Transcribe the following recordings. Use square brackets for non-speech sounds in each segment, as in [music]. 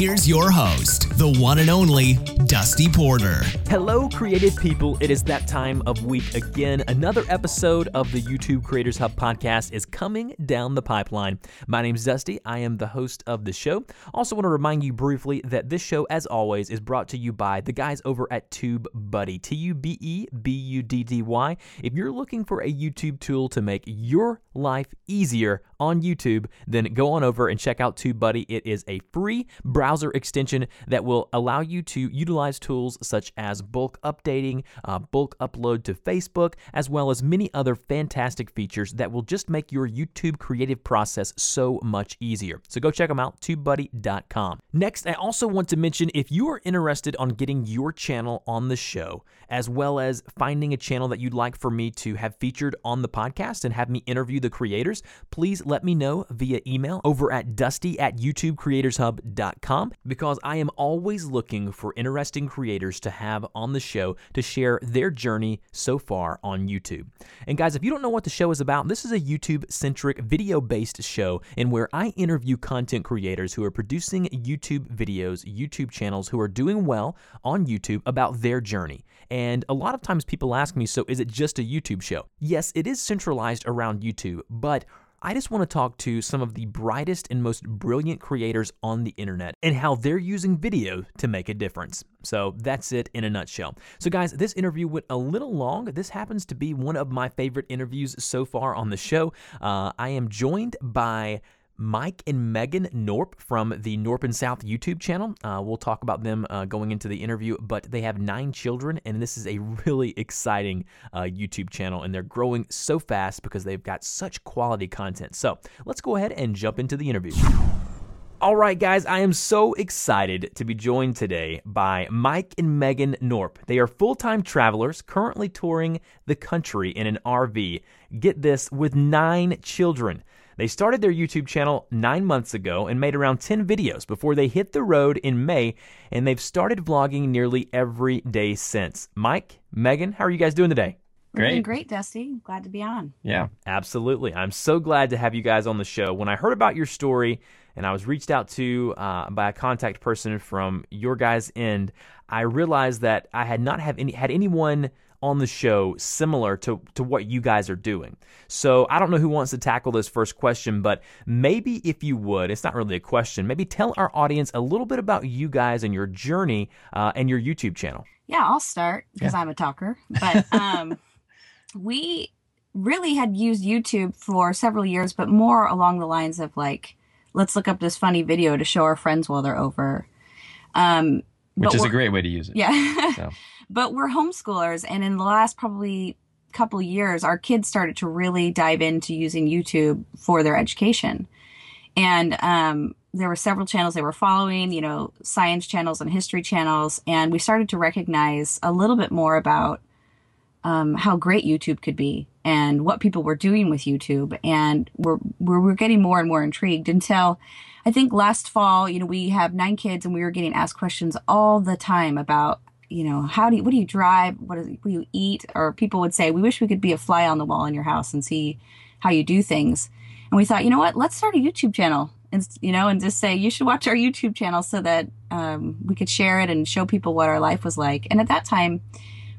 here's your host, the one and only Dusty Porter. Hello, creative people. It is that time of week again. Another episode of the YouTube Creators Hub podcast is coming down the pipeline. My name's Dusty. I am the host of the show. Also, want to remind you briefly that this show, as always, is brought to you by the guys over at TubeBuddy. T U B E B U D D Y. If you're looking for a YouTube tool to make your life easier on YouTube, then go on over and check out TubeBuddy. It is a free browser extension that will allow you to utilize tools such as bulk updating, uh, bulk upload to Facebook, as well as many other fantastic features that will just make your YouTube creative process so much easier. So go check them out, tubebuddy.com. Next, I also want to mention if you are interested on getting your channel on the show, as well as finding a channel that you'd like for me to have featured on the podcast and have me interview the creators, please let me know via email over at dusty at youtubecreatorshub.com because I am always looking for interesting creators to have on the show to share their journey so far on YouTube. And guys, if you don't know what the show is about, this is a YouTube centric video based show in where I interview content creators who are producing YouTube videos, YouTube channels who are doing well on YouTube about their journey. And a lot of times people ask me, so is it just a YouTube show? Yes, it is centralized around YouTube, but I just want to talk to some of the brightest and most brilliant creators on the internet and how they're using video to make a difference. So that's it in a nutshell. So, guys, this interview went a little long. This happens to be one of my favorite interviews so far on the show. Uh, I am joined by Mike and Megan Knorpp from the Knorpp and South YouTube channel. Uh, we'll talk about them uh, going into the interview, but they have nine children, and this is a really exciting uh, YouTube channel, and they're growing so fast because they've got such quality content. So let's go ahead and jump into the interview. All right, guys, I am so excited to be joined today by Mike and Megan Knorpp. They are full time travelers currently touring the country in an RV. Get this, with nine children. They started their YouTube channel nine months ago and made around 10 videos before they hit the road in May, and they've started vlogging nearly every day since. Mike, Megan, how are you guys doing today? We're doing Great. great, Dusty. Glad to be on. Yeah. Absolutely. I'm so glad to have you guys on the show. When I heard about your story and I was reached out to uh, by a contact person from your guys' end, I realized that I had not have any had anyone on the show similar to, to what you guys are doing. So I don't know who wants to tackle this first question, but maybe if you would, it's not really a question, maybe tell our audience a little bit about you guys and your journey uh, and your YouTube channel. Yeah, I'll start because I'm a talker. But um, [laughs] we really had used YouTube for several years, but more along the lines of like, let's look up this funny video to show our friends while they're over. Um, Which is a great way to use it. Yeah. So. [laughs] but we're homeschoolers, and in the last probably couple years, our kids started to really dive into using YouTube for their education. And um, there were several channels they were following, you know, science channels and history channels, and we started to recognize a little bit more about um, how great YouTube could be and what people were doing with YouTube, and we're, we're we're getting more and more intrigued until I think last fall, you know, we have nine kids, and we were getting asked questions all the time about you know, how do you, what do you drive? What, is, what do you eat? Or people would say, we wish we could be a fly on the wall in your house and see how you do things. And we thought, you know what? Let's start a YouTube channel and, you know, and just say, you should watch our YouTube channel so that, um, we could share it and show people what our life was like. And at that time,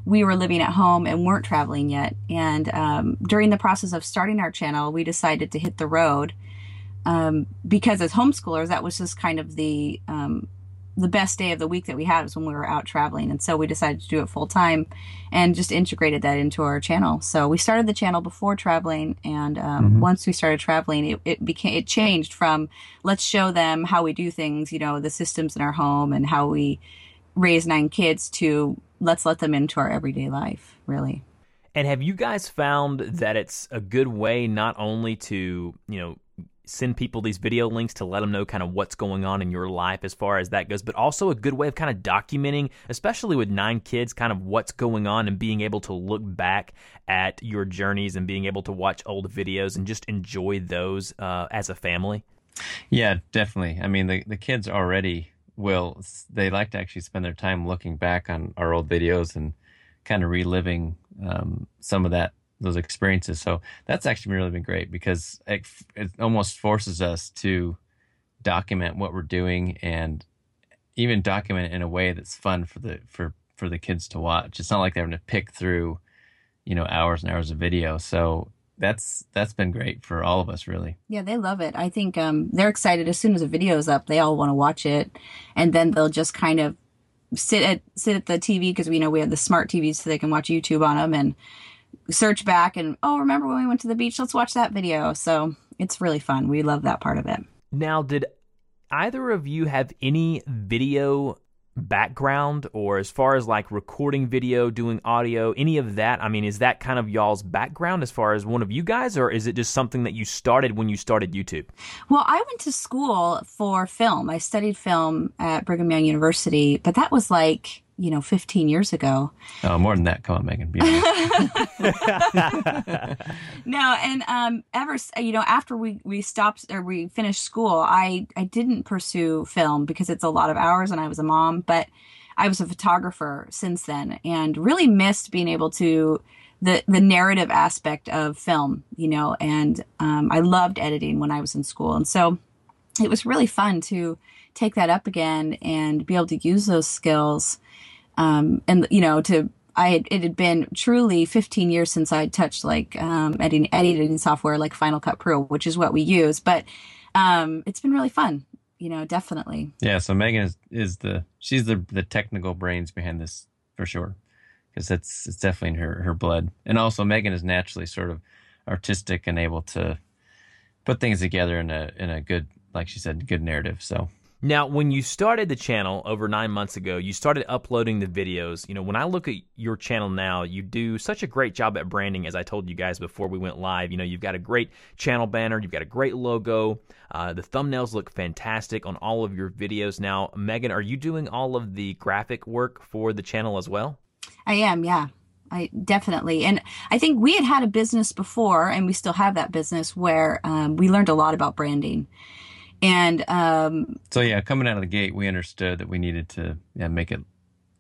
we were living at home and weren't traveling yet. And, um, during the process of starting our channel, we decided to hit the road. Um, because as homeschoolers, that was just kind of the, um, the best day of the week that we had was when we were out traveling. And so we decided to do it full time and just integrated that into our channel. So we started the channel before traveling. And um, once we started traveling, it, it became, it changed from let's show them how we do things, you know, the systems in our home and how we raise nine kids to let's let them into our everyday life, really. And have you guys found that it's a good way not only to, you know, send people these video links to let them know kind of what's going on in your life as far as that goes, but also a good way of kind of documenting, especially with nine kids, kind of what's going on and being able to look back at your journeys and being able to watch old videos and just enjoy those uh, as a family? Yeah, definitely. I mean, the, the kids already will they like to actually spend their time looking back on our old videos and kind of reliving um, some of that those experiences. So that's actually really been great because it, it almost forces us to document what we're doing and even document it in a way that's fun for the for for the kids to watch. It's not like they're going to pick through, you know, hours and hours of video. So that's that's been great for all of us really yeah they love it i think um, they're excited as soon as a video is up they all want to watch it and then they'll just kind of sit at sit at the tv because we know we have the smart tvs so they can watch youtube on them and search back and oh remember when we went to the beach let's watch that video so it's really fun we love that part of it now did either of you have any video background or as far as like recording video, doing audio, any of that? I mean, is that kind of y'all's background as far as one of you guys, or is it just something that you started when you started YouTube? Well, I went to school for film. I studied film at Brigham Young University, but that was like you know, 15 years ago. Oh, more than that. Come on, Megan. [laughs] [laughs] no, and um, ever, you know, after we, we stopped or we finished school, I, I didn't pursue film because it's a lot of hours and I was a mom, but I was a photographer since then and really missed being able to the the narrative aspect of film, you know, and um, I loved editing when I was in school, and so it was really fun to take that up again and be able to use those skills um, and you know to I had, it had been truly 15 years since I touched like um, editing, editing software like Final Cut Pro, which is what we use. But um, it's been really fun, you know, definitely. Yeah. So Megan is, is the she's the the technical brains behind this for sure, because that's it's definitely in her her blood. And also Megan is naturally sort of artistic and able to put things together in a in a good, like she said, good narrative. So now, when you started the channel over nine months ago, you started uploading the videos. You know, when I look at your channel now, you do such a great job at branding, as I told you guys before we went live. You know, you've got a great channel banner, you've got a great logo. Uh, the thumbnails look fantastic on all of your videos. Now, Megan, are you doing all of the graphic work for the channel as well? I am, yeah. I definitely, and I think we had had a business before, and we still have that business where um, we learned a lot about branding and um, so yeah, coming out of the gate, we understood that we needed to yeah, make it.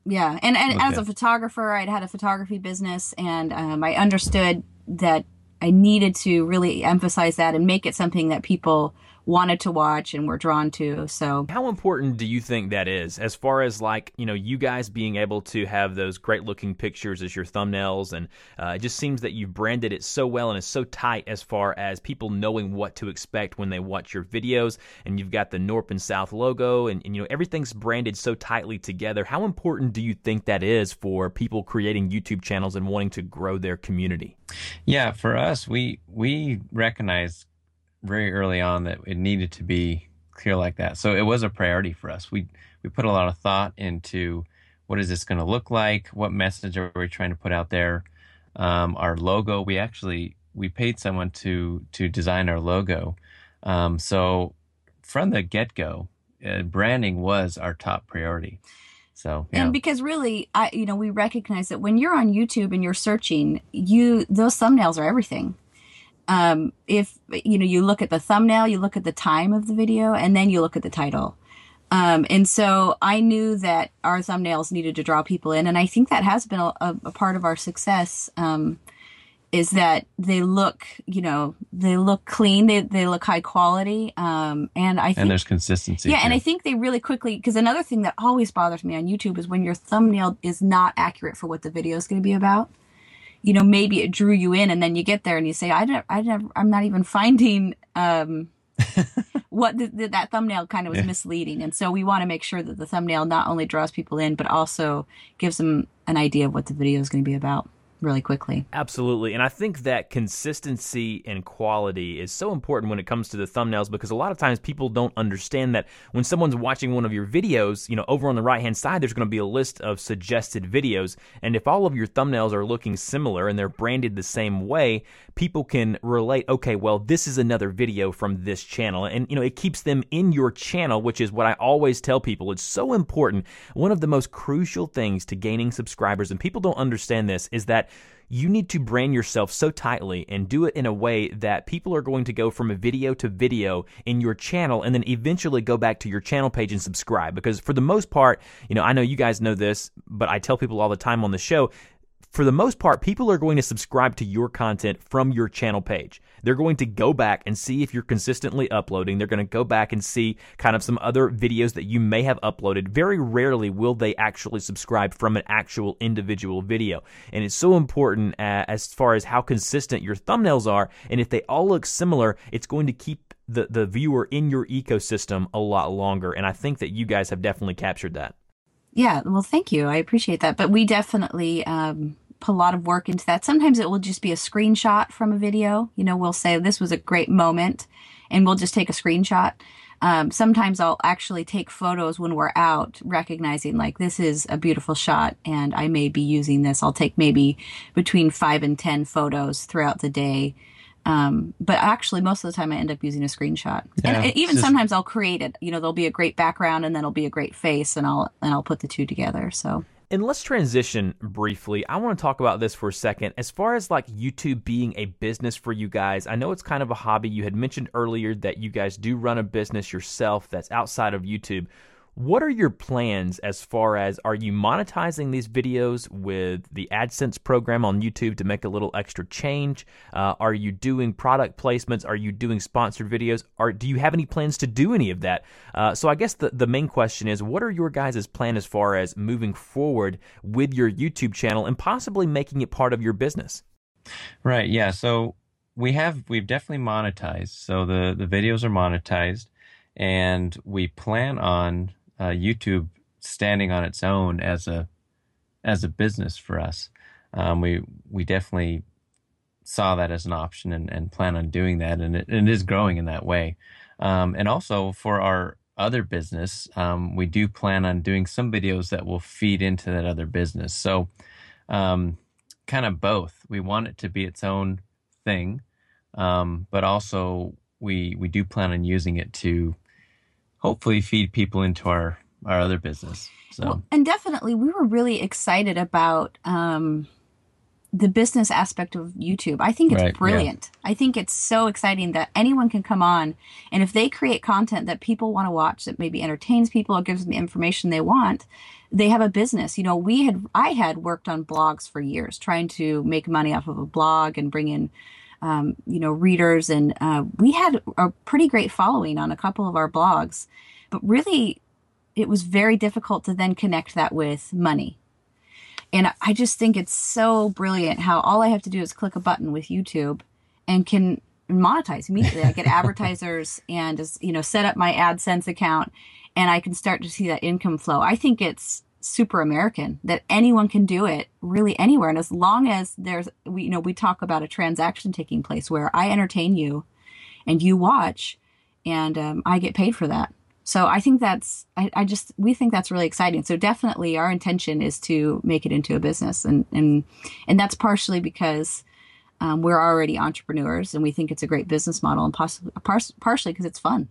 Yeah, and and as a photographer, I'd had a photography business, and um, I understood that I needed to really emphasize that and make it something that people wanted to watch and were drawn to. So, how important do you think that is as far as like, you know, you guys being able to have those great looking pictures as your thumbnails? And uh, it just seems that you've branded it so well and it's so tight as far as people knowing what to expect when they watch your videos. And you've got the North and South logo and, and you know, everything's branded so tightly together. How important do you think that is for people creating YouTube channels and wanting to grow their community? Yeah, for us, we we recognize very early on that it needed to be clear like that. So it was a priority for us. We we put a lot of thought into what is this going to look like? What message are we trying to put out there? Um, our logo. We actually we paid someone to to design our logo. Um, so from the get go, uh, branding was our top priority. So, yeah. and because really, I you know we recognize that when you're on YouTube and you're searching, you those thumbnails are everything um, if you know you look at the thumbnail you look at the time of the video and then you look at the title um, and so i knew that our thumbnails needed to draw people in and i think that has been a, a part of our success um, is that they look you know they look clean they, they look high quality um, and i think and there's consistency yeah too. and i think they really quickly because another thing that always bothers me on youtube is when your thumbnail is not accurate for what the video is going to be about you know, maybe it drew you in and then you get there and you say, I don't, I don't, I'm not even finding, um, [laughs] what the, the, that thumbnail kind of was yeah. misleading. And so we want to make sure that the thumbnail not only draws people in, but also gives them an idea of what the video is going to be about really quickly. Absolutely. And I think that consistency and quality is so important when it comes to the thumbnails because a lot of times people don't understand that when someone's watching one of your videos, you know, over on the right hand side, there's going to be a list of suggested videos. And if all of your thumbnails are looking similar and they're branded the same way, people can relate, okay, well, this is another video from this channel. And, you know, it keeps them in your channel, which is what I always tell people. It's so important. One of the most crucial things to gaining subscribers, and people don't understand this, is that you need to brand yourself so tightly and do it in a way that people are going to go from a video to video in your channel and then eventually go back to your channel page and subscribe. Because for the most part, you know, I know you guys know this, but I tell people all the time on the show, for the most part, people are going to subscribe to your content from your channel page. They're going to go back and see if you're consistently uploading. They're going to go back and see kind of some other videos that you may have uploaded. Very rarely will they actually subscribe from an actual individual video. And it's so important uh, as far as how consistent your thumbnails are. And if they all look similar, it's going to keep the, the viewer in your ecosystem a lot longer. And I think that you guys have definitely captured that. Yeah, well, thank you. I appreciate that. But we definitely um, put a lot of work into that. Sometimes it will just be a screenshot from a video. You know, we'll say this was a great moment and we'll just take a screenshot. Um, sometimes I'll actually take photos when we're out, recognizing like this is a beautiful shot and I may be using this. I'll take maybe between five and 10 photos throughout the day. Um, but actually, most of the time I end up using a screenshot. Yeah, and even just... sometimes I'll create it. You know, there'll be a great background and then it'll be a great face, and I'll and I'll put the two together. So and let's transition briefly. I want to talk about this for a second. As far as like YouTube being a business for you guys, I know it's kind of a hobby. You had mentioned earlier that you guys do run a business yourself that's outside of YouTube. What are your plans as far as are you monetizing these videos with the AdSense program on YouTube to make a little extra change? Uh, are you doing product placements? Are you doing sponsored videos? Or do you have any plans to do any of that? Uh, so I guess the, the main question is what are your guys' plan as far as moving forward with your YouTube channel and possibly making it part of your business? Right. Yeah. So we have we've definitely monetized. So the the videos are monetized, and we plan on uh, YouTube standing on its own as a as a business for us. Um, we we definitely saw that as an option and, and plan on doing that, and it, it is growing in that way. Um, and also for our other business, um, we do plan on doing some videos that will feed into that other business. So, um, kind of both. We want it to be its own thing, um, but also we we do plan on using it to hopefully feed people into our our other business. So well, and definitely we were really excited about um, the business aspect of YouTube. I think it's right, brilliant. Yeah. I think it's so exciting that anyone can come on and if they create content that people want to watch that maybe entertains people or gives them the information they want, they have a business. You know, we had I had worked on blogs for years trying to make money off of a blog and bring in um, you know, readers, and uh, we had a pretty great following on a couple of our blogs. But really, it was very difficult to then connect that with money. And I just think it's so brilliant how all I have to do is click a button with YouTube and can monetize immediately. I get [laughs] advertisers and just, you know, set up my AdSense account and I can start to see that income flow. I think it's super American that anyone can do it really anywhere. And as long as there's, we, you know, we talk about a transaction taking place where I entertain you and you watch and um, I get paid for that. So I think that's, I, I, just, we think that's really exciting. So definitely our intention is to make it into a business. And, and, and that's partially because um, we're already entrepreneurs and we think it's a great business model and possibly, partially because it's fun.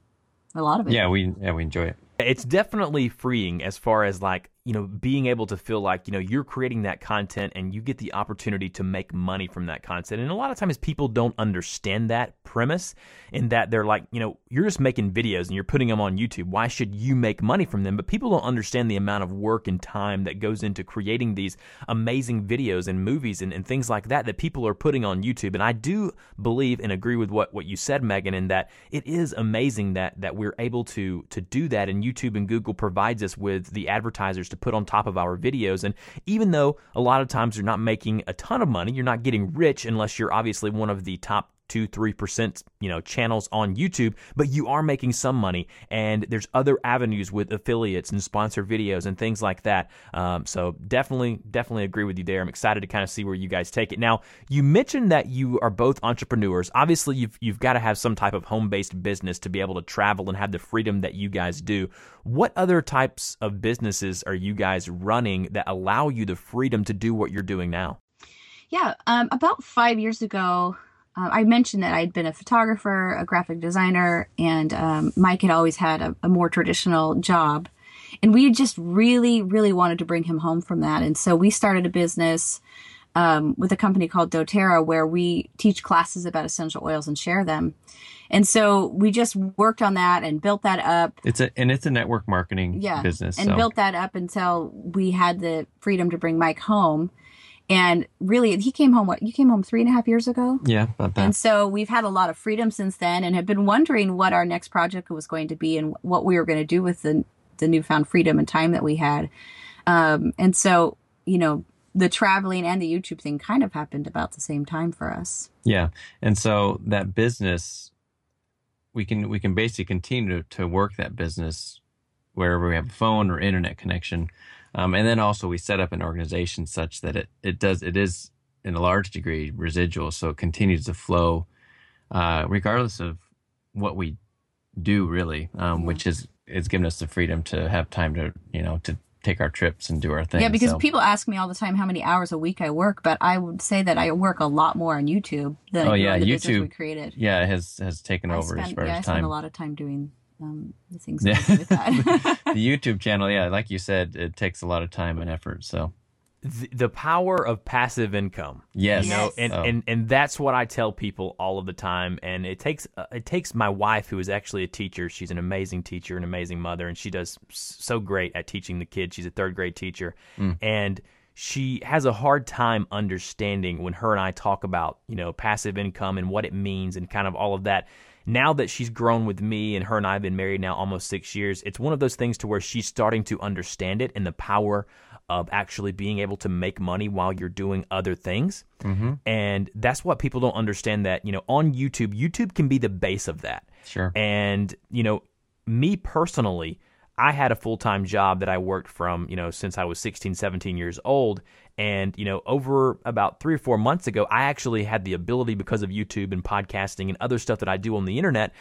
A lot of it. Yeah, we, yeah, we enjoy it. It's definitely freeing as far as like you know, being able to feel like, you know, you're creating that content and you get the opportunity to make money from that content. And a lot of times people don't understand that premise in that they're like, you know, you're just making videos and you're putting them on YouTube. Why should you make money from them? But people don't understand the amount of work and time that goes into creating these amazing videos and movies and, and things like that that people are putting on YouTube. And I do believe and agree with what, what you said, Megan, in that it is amazing that that we're able to to do that and YouTube and Google provides us with the advertisers to put on top of our videos. And even though a lot of times you're not making a ton of money, you're not getting rich unless you're obviously one of the top two, three percent, you know, channels on YouTube, but you are making some money. And there's other avenues with affiliates and sponsored videos and things like that. Um, so definitely, definitely agree with you there. I'm excited to kind of see where you guys take it. Now, you mentioned that you are both entrepreneurs. Obviously, you've you've got to have some type of home based business to be able to travel and have the freedom that you guys do. What other types of businesses are you guys running that allow you the freedom to do what you're doing now? Yeah, um, about five years ago, uh, I mentioned that I'd been a photographer, a graphic designer, and um, Mike had always had a, a, more traditional job. And we just really, really wanted to bring him home from that. And so we started a business um, with a company called doTERRA where we teach classes about essential oils and share them. And so we just worked on that and built that up. It's a and it's a network marketing yeah, business. And so. built that up until we had the freedom to bring Mike home. And really, he came home. What you came home three and a half years ago? Yeah, about that. And so we've had a lot of freedom since then, and have been wondering what our next project was going to be and what we were going to do with the the newfound freedom and time that we had. Um, and so, you know, the traveling and the YouTube thing kind of happened about the same time for us. Yeah, and so that business, we can we can basically continue to, to work that business wherever we have a phone or internet connection um, and then also we set up an organization such that it, it does, it is in a large degree residual. So it continues to flow, uh, regardless of what we do really, um, yeah. which is, it's given us the freedom to have time to, you know, to take our trips and do our thing. Yeah, because so. people ask me all the time how many hours a week I work, but I would say that I work a lot more on YouTube than oh, yeah, YouTube, we created. Yeah, has has taken over spend, as far yeah, as time. I spend a lot of time doing um, the things yeah. [laughs] [laughs] the YouTube channel, yeah, like you said, it takes a lot of time and effort. So the, the power of passive income. Yes. You know, and, oh. and and that's what I tell people all of the time. And it takes uh, it takes my wife, who is actually a teacher. She's an amazing teacher, an amazing mother, and she does so great at teaching the kids. She's a third grade teacher, mm. and she has a hard time understanding when her and I talk about you know passive income and what it means and kind of all of that now that she's grown with me and her and I have been married now almost six years, it's one of those things to where she's starting to understand it and the power of actually being able to make money while you're doing other things. Mm-hmm. And that's what people don't understand that, you know, on YouTube, YouTube can be the base of that. Sure. And, you know, me personally, I had a full time job that I worked from, you know, since I was 16, 17 years old. And, you know, over about three or four months ago, I actually had the ability because of YouTube and podcasting and other stuff that I do on the internet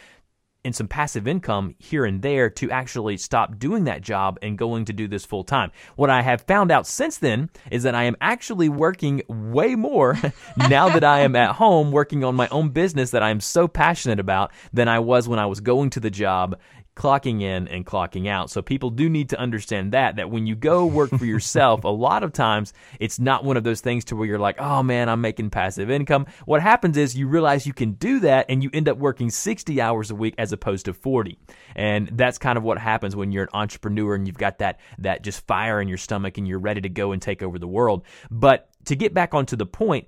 and some passive income here and there to actually stop doing that job and going to do this full time. What I have found out since then is that I am actually working way more [laughs] now that I am at home working on my own business that I am so passionate about than I was when I was going to the job clocking in and clocking out. So people do need to understand that that when you go work for yourself, a lot of times it's not one of those things to where you're like, "Oh man, I'm making passive income." What happens is you realize you can do that and you end up working 60 hours a week as opposed to 40. And that's kind of what happens when you're an entrepreneur and you've got that that just fire in your stomach and you're ready to go and take over the world. But to get back onto the point,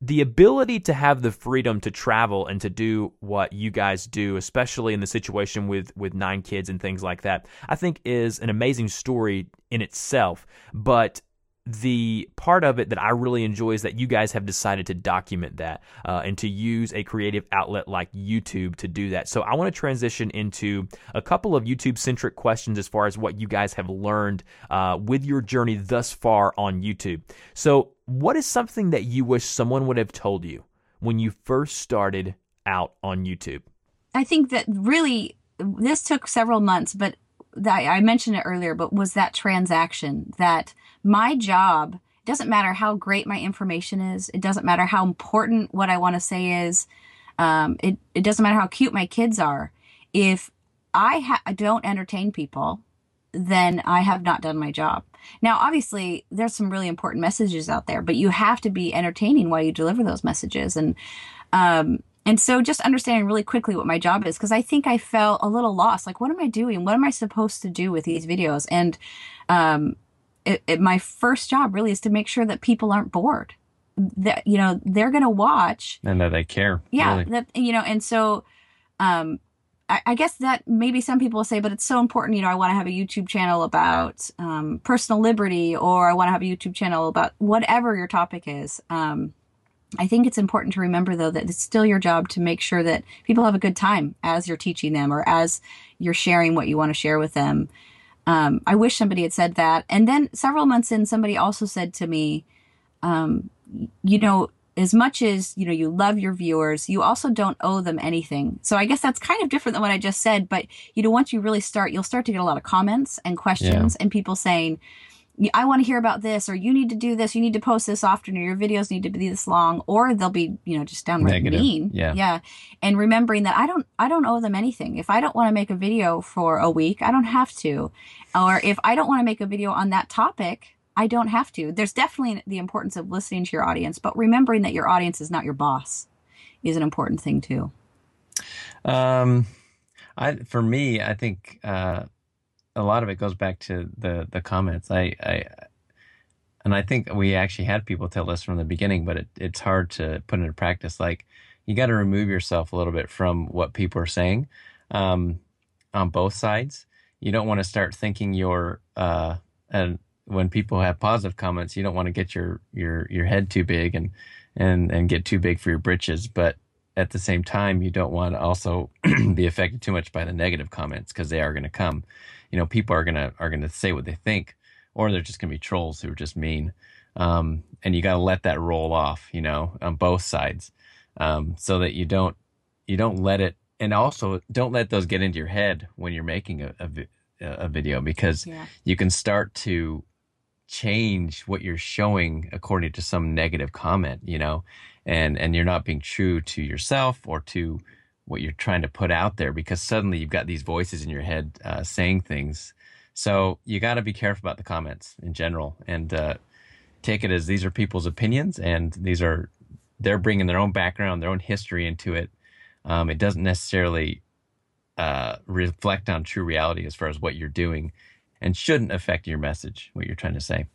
the ability to have the freedom to travel and to do what you guys do, especially in the situation with with nine kids and things like that, I think is an amazing story in itself. But the part of it that I really enjoy is that you guys have decided to document that uh, and to use a creative outlet like YouTube to do that. So I want to transition into a couple of YouTube centric questions as far as what you guys have learned uh, with your journey thus far on YouTube. So, what is something that you wish someone would have told you when you first started out on YouTube? I think that really this took several months, but I mentioned it earlier, but was that transaction that my job doesn't matter how great my information is. It doesn't matter how important what I want to say is. Um, it, it doesn't matter how cute my kids are. If I ha- don't entertain people, then I have not done my job. Now, obviously, there's some really important messages out there, but you have to be entertaining while you deliver those messages. And, um, and so just understanding really quickly what my job is, because I think I felt a little lost. Like, what am I doing? What am I supposed to do with these videos? And, um, it, it, my first job really is to make sure that people aren't bored. That, you know, they're going to watch. And that they care. Yeah. Really. That, you know, and so, um, I, guess that maybe some people will say, but it's so important. You know, I want to have a YouTube channel about um, personal liberty, or I want to have a YouTube channel about whatever your topic is. Um, I think it's important to remember though that it's still your job to make sure that people have a good time as you're teaching them or as you're sharing what you want to share with them. Um, I wish somebody had said that. And then several months in, somebody also said to me, um, you know, as much as, you know, you love your viewers, you also don't owe them anything. So I guess that's kind of different than what I just said. But, you know, once you really start, you'll start to get a lot of comments and questions yeah. and people saying, I want to hear about this, or you need to do this, you need to post this often, or your videos need to be this long, or they'll be, you know, just downright Negative. mean. Yeah. Yeah. And remembering that I don't, I don't owe them anything. If I don't want to make a video for a week, I don't have to. Or if I don't want to make a video on that topic, I don't have to. There's definitely the importance of listening to your audience, but remembering that your audience is not your boss is an important thing too. Um, I for me, I think uh, a lot of it goes back to the the comments. I, I and I think we actually had people tell us from the beginning, but it, it's hard to put into practice. Like you got to remove yourself a little bit from what people are saying um, on both sides. You don't want to start thinking you're uh, and when people have positive comments, you don't want to get your your your head too big and and and get too big for your britches, but at the same time, you don't want to also [clears throat] be affected too much by the negative comments because they are going to come. You know, people are gonna are gonna say what they think, or they're just gonna be trolls who are just mean. Um, and you got to let that roll off, you know, on both sides, um, so that you don't you don't let it, and also don't let those get into your head when you're making a a, a video because Yeah. you can start to change what you're showing according to some negative comment, you know, and and you're not being true to yourself or to what you're trying to put out there because suddenly you've got these voices in your head uh, saying things. So you got to be careful about the comments in general and uh, take it as these are people's opinions and these are they're bringing their own background, their own history into it. Um, it doesn't necessarily uh, reflect on true reality as far as what you're doing and shouldn't affect your message, what you're trying to say.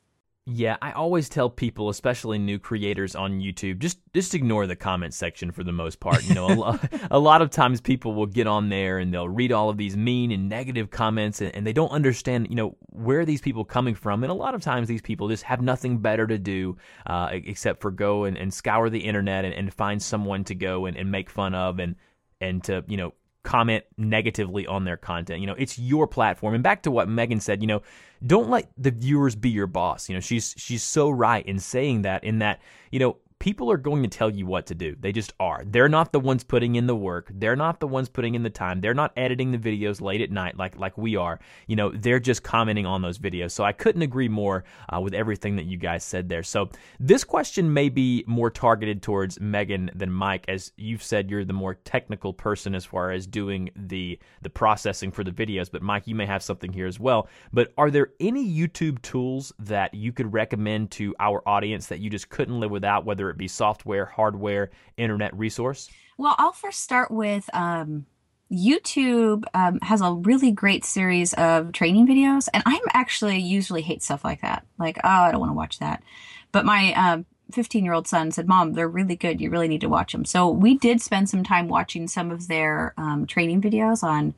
Yeah, I always tell people, especially new creators on YouTube, just just ignore the comment section for the most part. You know, a, lo- [laughs] a lot of times people will get on there and they'll read all of these mean and negative comments, and, and they don't understand, you know, where these people coming from. And a lot of times these people just have nothing better to do uh, except for go and, and scour the internet and, and find someone to go and, and make fun of and and to you know comment negatively on their content. You know, it's your platform. And back to what Megan said, you know, don't let the viewers be your boss. You know, she's she's so right in saying that in that, you know, people are going to tell you what to do. They just are. They're not the ones putting in the work. They're not the ones putting in the time. They're not editing the videos late at night like like we are. You know, they're just commenting on those videos. So I couldn't agree more uh, with everything that you guys said there. So this question may be more targeted towards Megan than Mike, as you've said you're the more technical person as far as doing the the processing for the videos. But Mike, you may have something here as well. But are there any YouTube tools that you could recommend to our audience that you just couldn't live without, whether it be software, hardware, internet resource? Well, I'll first start with um, YouTube um, has a really great series of training videos, and I'm actually usually hate stuff like that. Like, oh, I don't want to watch that. But my 15 year old son said, "Mom, they're really good. You really need to watch them." So we did spend some time watching some of their um, training videos on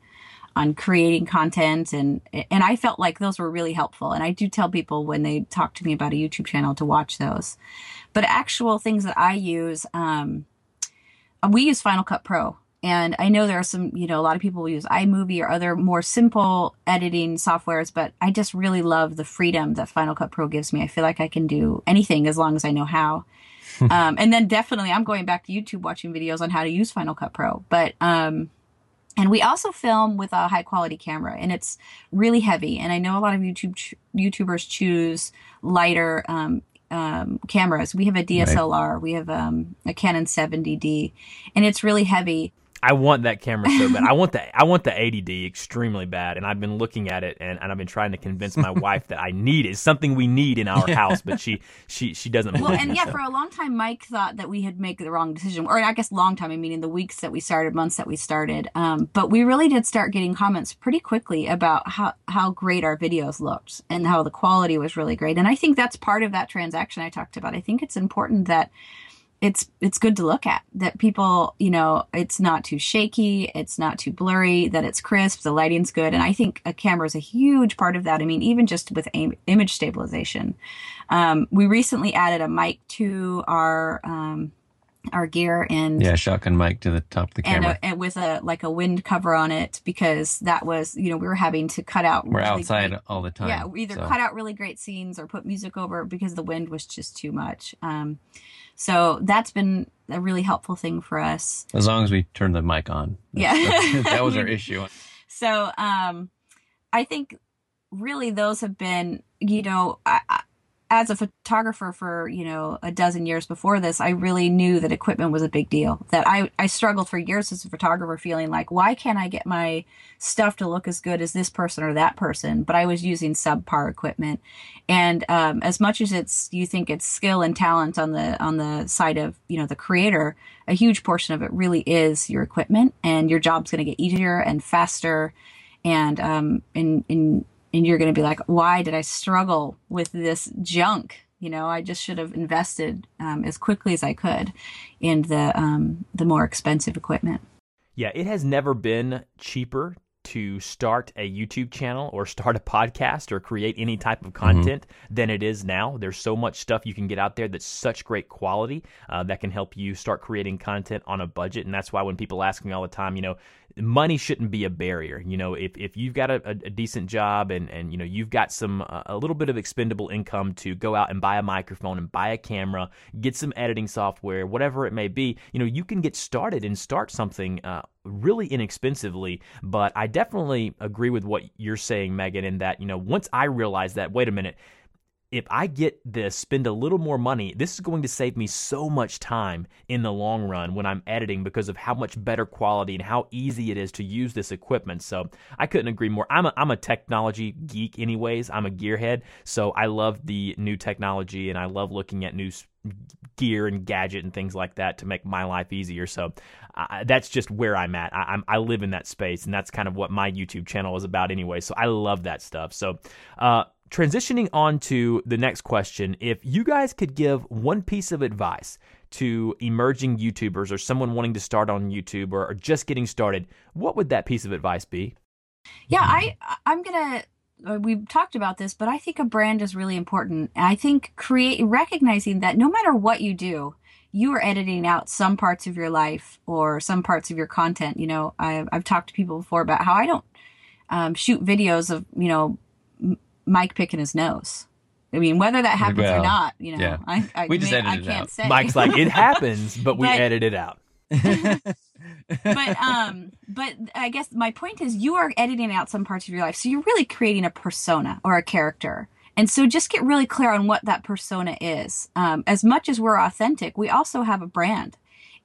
on creating content and and I felt like those were really helpful. And I do tell people when they talk to me about a YouTube channel to watch those. But actual things that I use um, we use Final Cut Pro. And I know there are some you know a lot of people use iMovie or other more simple editing softwares but I just really love the freedom that Final Cut Pro gives me. I feel like I can do anything as long as I know how. [laughs] Um, and then definitely I'm going back to YouTube watching videos on how to use Final Cut Pro. But um, and we also film with a high quality camera and it's really heavy. And I know a lot of YouTube ch- YouTubers choose lighter um, um, cameras. We have a DSLR, we have um, a Canon 70D, and it's really heavy. I want that camera so bad. I want the I want the 80D extremely bad, and I've been looking at it, and, and I've been trying to convince my wife that I need it. It's something we need in our house, but she she she doesn't. Well, believe and me, yeah, so. for a long time, Mike thought that we had made the wrong decision, or I guess long time. I mean, in the weeks that we started, months that we started, um, but we really did start getting comments pretty quickly about how how great our videos looked and how the quality was really great. And I think that's part of that transaction I talked about. I think it's important that it's it's good to look at that people you know it's not too shaky it's not too blurry that it's crisp the lighting's good. And i think a camera is a huge part of that. I mean even just with aim, image stabilization. Um, we recently added a mic to our um, our gear and Yeah, shotgun mic to the top of the and, camera. a, and with a like a wind cover on it because that was you know we were having to cut out We're really outside great- all the time. yeah, we either so- cut out really great scenes or put music over because the wind was just too much. Um, so that's been a really helpful thing for us. As long as we turn the mic on. Yeah. [laughs] That was our issue. So um, I think really those have been, you know, I, as a photographer for you know a dozen years before this i really knew that equipment was a big deal. That i i struggled for years as a photographer feeling like why can't i get my stuff to look as good as this person or that person? But i was using subpar equipment. And um, as much as it's you think it's skill and talent on the on the side of you know the creator a huge portion of it really is your equipment and your job's going to get easier and faster. And um and and you're going to be like, why did I struggle with this junk? You know, I just should have invested um, as quickly as I could in the um, the more expensive equipment. Yeah, it has never been cheaper to start a YouTube channel or start a podcast or create any type of content mm-hmm. than it is now. There's so much stuff you can get out there that's such great quality uh, that can help you start creating content on a budget. And that's why when people ask me all the time, you know, money shouldn't be a barrier. You know, if, if you've got a, a decent job and, and, you know, you've got some, uh, a little bit of expendable income to go out and buy a microphone and buy a camera, get some editing software, whatever it may be, you know, you can get started and start something uh, really inexpensively. But I definitely agree with what you're saying, Megan, in that, you know, once I realized that, wait a minute, if I get this, spend a little more money, this is going to save me so much time in the long run when I'm editing because of how much better quality and how easy it is to use this equipment. So I couldn't agree more. I'm a, I'm a technology geek, anyways. I'm a gearhead. So I love the new technology and I love looking at new gear and gadget and things like that to make my life easier. So that's just where I'm at. I, am I live in that space, and that's kind of what my YouTube channel is about anyway. So I love that stuff. So uh, transitioning on to the next question, if you guys could give one piece of advice to emerging YouTubers or someone wanting to start on YouTube or, or just getting started, what would that piece of advice be? Yeah, I I'm gonna uh, we've talked about this, but I think a brand is really important. I think create recognizing that no matter what you do, you are editing out some parts of your life or some parts of your content. You know, I've, I've talked to people before about how I don't um, shoot videos of you know Mike picking his nose. I mean, whether that happens well, or not, you know, yeah. I, I, we just may, I can't out. say. Mike's like, it [laughs] happens, but we but, edit it out. [laughs] but um, but I guess my point is, you are editing out some parts of your life, so you're really creating a persona or a character. And so just get really clear on what that persona is. Um, as much as we're authentic, we also have a brand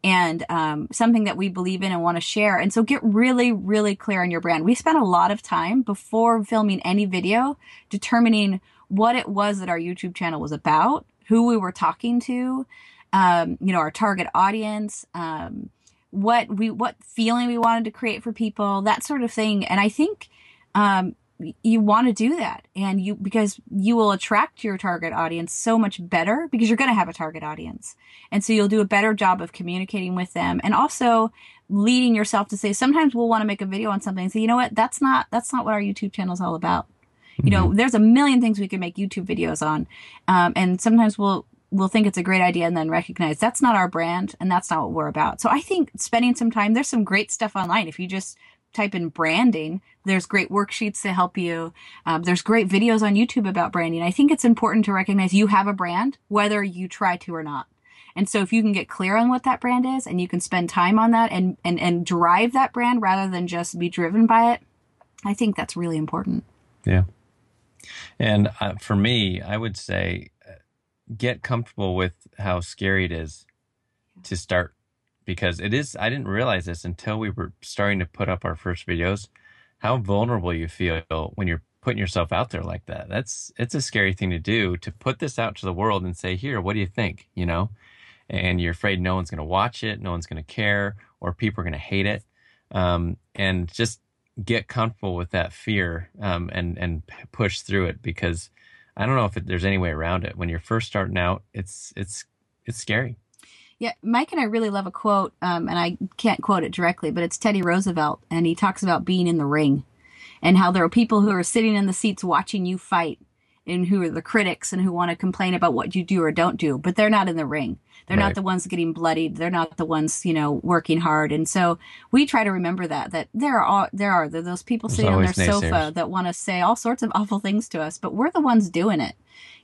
and um, something that we believe in and want to share. And so get really, really clear on your brand. We spent a lot of time before filming any video determining what it was that our YouTube channel was about, who we were talking to, um, you know, our target audience, um, what we, what feeling we wanted to create for people, that sort of thing. And I think, um, you want to do that. And you because you will attract your target audience so much better because you're going to have a target audience. And so you'll do a better job of communicating with them and also leading yourself to say sometimes we'll want to make a video on something and say you know what? That's not that's not what our youtube channel is all about. Mm-hmm. you know mm-hmm. there's a million things we can make youtube videos on um, and sometimes we'll we'll think it's a great idea and then recognize that's not our brand and that's not what we're about. So i think spending some time there's some great stuff online. If you just type in branding, there's great worksheets to help you. Um, there's great videos on YouTube about branding. I think it's important to recognize you have a brand, whether you try to or not. And so if you can get clear on what that brand is and you can spend time on that and, and, and drive that brand rather than just be driven by it, I think that's really important. Yeah. And uh, for me, I would say uh, get comfortable with how scary it is to start because it is I didn't realize this until we were starting to put up our first videos how vulnerable you feel when you're putting yourself out there like that. That's it's a scary thing to do to put this out to the world and say, "Here, what do you think?" you know? And you're afraid no one's going to watch it, no one's going to care, or people are going to hate it. Um, and just get comfortable with that fear um, and and push through it because I don't know if it, there's any way around it. When you're first starting out, it's it's it's scary. Yeah, Mike and I really love a quote, um, and I can't quote it directly, but it's Teddy Roosevelt, and he talks about being in the ring and how there are people who are sitting in the seats watching you fight and who are the critics and who want to complain about what you do or don't do, but they're not in the ring. They're right. not the ones getting bloodied. They're not the ones, you know, working hard. And so we try to remember that, that there are, all, there are those people There's sitting on their naysayers. sofa that want to say all sorts of [laughs] awful things to us, but we're the ones doing it,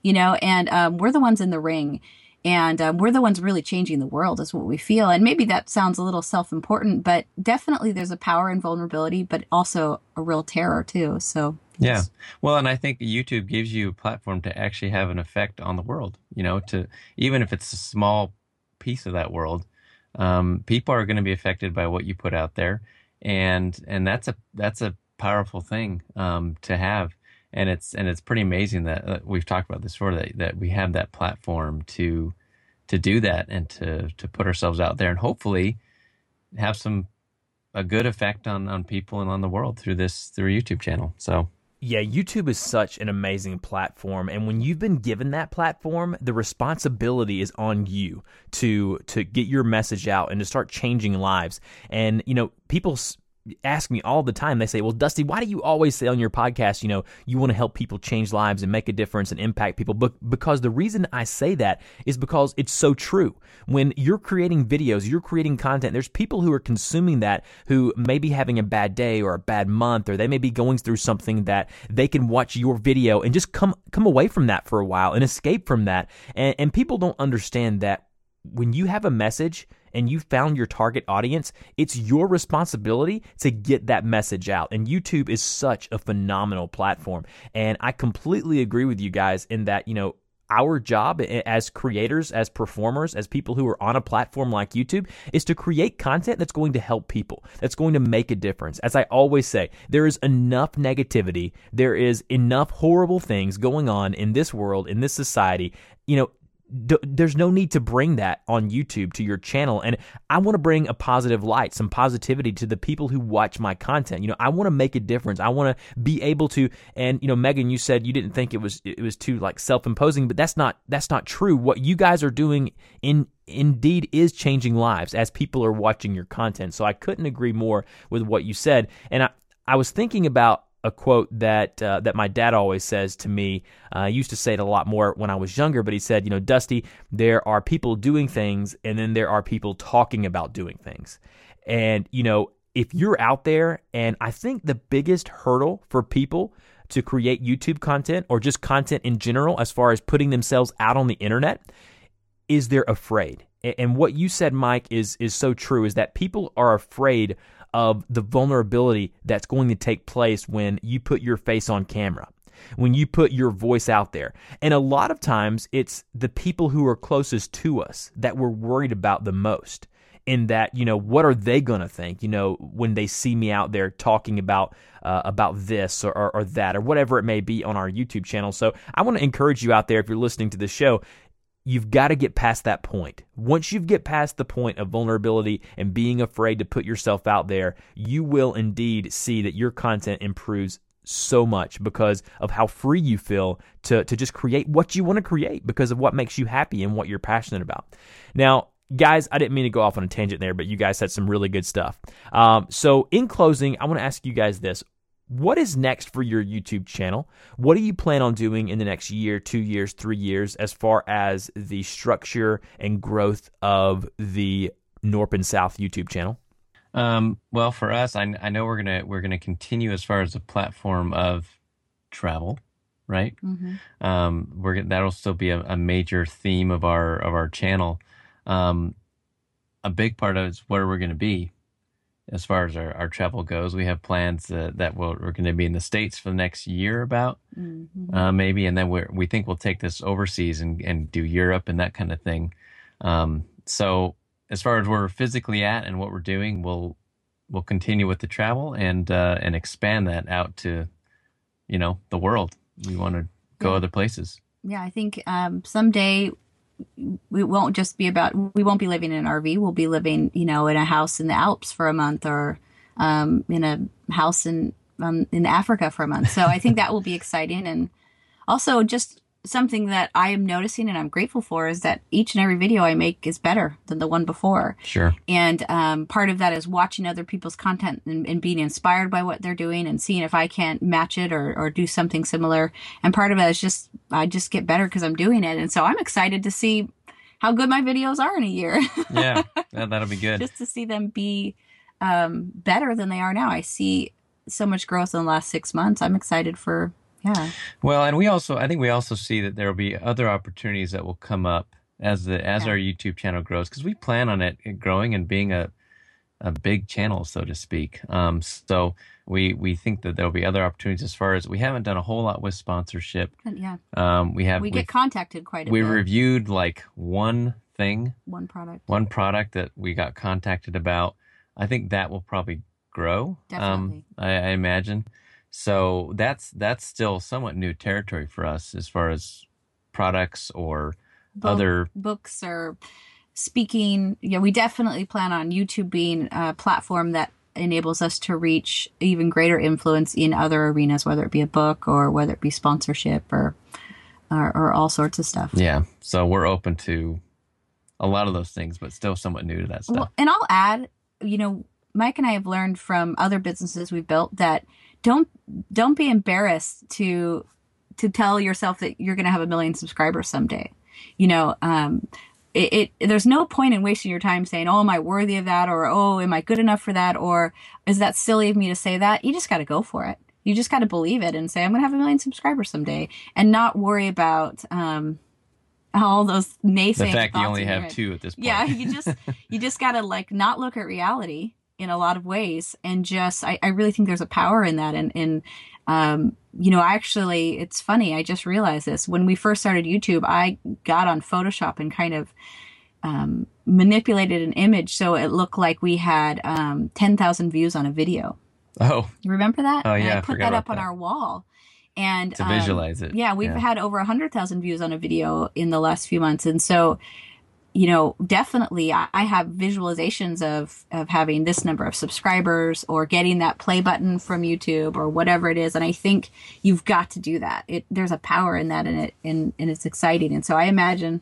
you know, and um, we're the ones in the ring and um, we're the ones really changing the world is what we feel and maybe that sounds a little self-important but definitely there's a power in vulnerability but also a real terror too so Yeah. Well, and I think YouTube gives you a platform to actually have an effect on the world, you know, to even if it's a small piece of that world, um, people are going to be affected by what you put out there. And, and that's a, that's a powerful thing, um, to have. And it's, and it's pretty amazing that uh, we've talked about this before that, that we have that platform to, to do that and to, to put ourselves out there and hopefully have some, a good effect on, on people and on the world through this, through YouTube channel. So, yeah, YouTube is such an amazing platform and when you've been given that platform, the responsibility is on you to to get your message out and to start changing lives. And you know, people ask me all the time. They say, "Well, Dusty, why do you always say on your podcast, you know, you want to help people change lives and make a difference and impact people?" But because the reason I say that is because it's so true. When you're creating videos, you're creating content. There's people who are consuming that who may be having a bad day or a bad month, or they may be going through something that they can watch your video and just come come away from that for a while and escape from that. And, and people don't understand that when you have a message and you found your target audience, it's your responsibility to get that message out. And YouTube is such a phenomenal platform. And I completely agree with you guys in that, you know, our job as creators, as performers, as people who are on a platform like YouTube is to create content that's going to help people, that's going to make a difference. As I always say, there is enough negativity, there is enough horrible things going on in this world, in this society. You know, D- there's no need to bring that on YouTube to your channel. And I want to bring a positive light, some positivity to the people who watch my content. You know, I want to make a difference. I want to be able to. And you know, Megan, you said you didn't think it was it was too like self imposing, but that's not that's not true. What you guys are doing in indeed is changing lives as people are watching your content. So I couldn't agree more with what you said. And I I was thinking about a quote that uh, that my dad always says to me. Uh, I used to say it a lot more when I was younger, but he said, you know, Dusty, there are people doing things, and then there are people talking about doing things, and you know, if you're out there, and I think the biggest hurdle for people to create YouTube content or just content in general, as far as putting themselves out on the internet, is they're afraid. And what you said, Mike, is is so true. Is that people are afraid of the vulnerability that's going to take place when you put your face on camera, when you put your voice out there. And a lot of times it's the people who are closest to us that we're worried about the most. In that, you know, what are they going to think? You know, when they see me out there talking about uh, about this or, or, or that or whatever it may be on our YouTube channel. So I want to encourage you out there if you're listening to the show, you've got to get past that point. Once you get past the point of vulnerability and being afraid to put yourself out there, you will indeed see that your content improves so much because of how free you feel to, to just create what you want to create because of what makes you happy and what you're passionate about. Now, guys, I didn't mean to go off on a tangent there, but you guys had some really good stuff. Um, so, in closing, I want to ask you guys this what is next for your YouTube channel? What do you plan on doing in the next year, two years, three years, as far as the structure and growth of the Knorpp and South YouTube channel? Um, well, for us, I, I, know we're gonna we're gonna continue as far as the platform of travel, right? Mm-hmm. Um, we're that'll still be a, a, major theme of our of our channel. Um, a big part of it is where we're going to be as far as our, our travel goes. We have plans uh, that we we are going to be in the States for the next year about, mm-hmm. uh, maybe. And then we we think we'll take this overseas and, and do Europe and that kind of thing. Um, so as far as where we're physically at and what we're doing, we'll, we'll continue with the travel and, uh, and expand that out to, you know, the world. We want to go yeah. other places. Yeah. I think, um, someday we won't just be about we won't be living in an RV. We'll be living, you know, in a house in the Alps for a month or um, in a house in um, in Africa for a month. So I think that will be exciting and also just something that I am noticing and I'm grateful for is that each and every video I make is better than the one before. Sure. And um, part of that is watching other people's content and, and, being inspired by what they're doing and seeing if I can't match it or, or do something similar. And part of it is just, I just get better because I'm doing it. And so I'm excited to see how good my videos are in a year. [laughs] yeah, that'll be good. just to see them be um, better than they are now. I see so much growth in the last six months. I'm excited for yeah. Well, and we also, I think we also see that there will be other opportunities that will come up as the as yeah. our YouTube channel grows because we plan on it growing and being a a big channel, so to speak. Um, so we we think that there'll be other opportunities as far as we haven't done a whole lot with sponsorship. Yeah. Um, we have We we get contacted quite a we bit. reviewed like one thing, one product. one product that we got contacted about. I think that will probably grow. Definitely. Um, I, I imagine. So that's that's still somewhat new territory for us as far as products or Book- other books or speaking. Yeah, we definitely plan on YouTube being a platform that enables us to reach even greater influence in other arenas, whether it be a book or whether it be sponsorship or or, or all sorts of stuff. yeah. So we're open to a lot of those things, but still somewhat new to that stuff. Well, and I'll add, you know, Mike and I have learned from other businesses we've built that don't don't be embarrassed to to tell yourself that you're going to have a million subscribers someday. You know, um, it, it there's no point in wasting your time saying, "Oh, am I worthy of that?" or "Oh, am I good enough for that?" or "Is that silly of me to say that?" You just got to go for it. You just got to believe it and say, "I'm going to have a million subscribers someday," and not worry about um, all those naysaying. the fact you only have two at this point. Yeah, you just you just gotta like not look at reality in a lot of ways and just I, I really think there's a power in that and and um you know actually it's funny I just realized this when we first started YouTube I got on Photoshop and kind of um manipulated an image so it looked like we had um 10,000 views on a video. oh, You remember that? Oh, yeah, I I put forgot that up on that. our wall. And to um, visualize it. yeah, we've had over a hundred thousand views on a video in the last few months, and so, you know, definitely, I, I have visualizations of of having this number of subscribers or getting that play button from YouTube or whatever it is, and I think you've got to do that. It there's a power in that, and it and and it's exciting, and so I imagine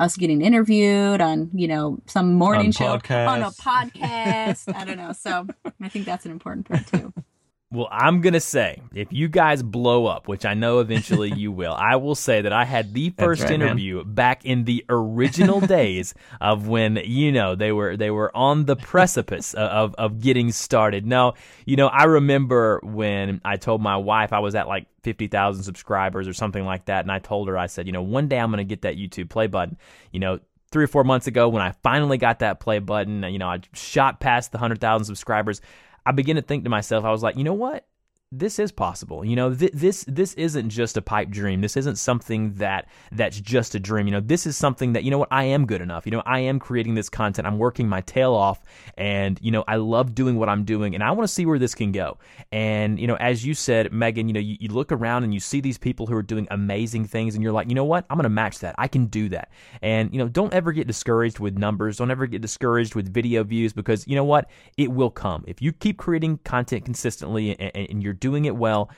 us getting interviewed on you know some morning On show on a podcast. I don't know, so I think that's an important part too. [laughs] Well, I'm going to say, if you guys blow up, which I know eventually [laughs] you will, I will say that I had the first right, man. interview back in the original [laughs] days of when, you know, they were they were on the precipice of, of getting started. No, you know, I remember when I told my wife I was at like 50,000 subscribers or something like that. And I told her, I said, you know, one day I'm going to get that YouTube play button. You know, three or four months ago when I finally got that play button, you know, I shot past the 100,000 subscribers. I began to think to myself, I was like, you know what? This is possible. You know, th- this this isn't just a pipe dream. This isn't something that that's just a dream. You know, this is something that you know what I am good enough. You know, I am creating this content. I'm working my tail off, and you know, I love doing what I'm doing, and I want to see where this can go. And you know, as you said, Megan, you know, you, you look around and you see these people who are doing amazing things, and you're like, you know what? I'm going to match that. I can do that. And you know, don't ever get discouraged with numbers. Don't ever get discouraged with video views because you know what? It will come if you keep creating content consistently and, and, and you're doing it well.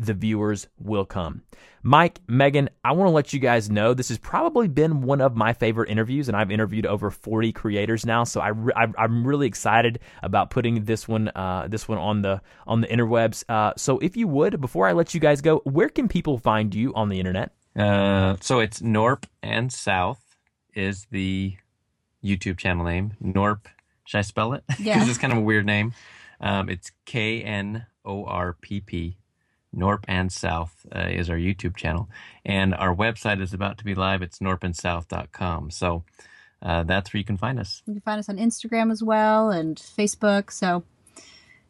The viewers will come. Mike, Megan, I want to let you guys know this has probably been one of my favorite interviews, and I've interviewed over 40 creators now. So I re- I- I'm really excited about putting this one uh, this one on the on the interwebs. Uh, so if you would, before I let you guys go, where can people find you on the internet? Uh, so it's Knorpp and South is the YouTube channel name. Knorpp, should I spell it? Because Yeah. [laughs] it's kind of a weird name. Um, it's K N O R P P. Knorpp and South uh, is our YouTube channel. And our website is about to be live. It's knorppandsouth.com. So uh, that's where you can find us. You can find us on Instagram as well and Facebook. So,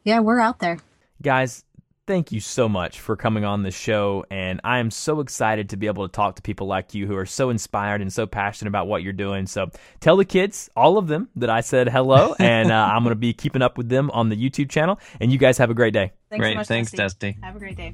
yeah, we're out there. Guys, thank you so much for coming on the show. And I am so excited to be able to talk to people like you who are so inspired and so passionate about what you're doing. So tell the kids, all of them, that I said hello. [laughs] and uh, I'm going to be keeping up with them on the YouTube channel. And you guys have a great day. Thanks Great. so much. Thanks, Dusty. Dusty. Have a great day.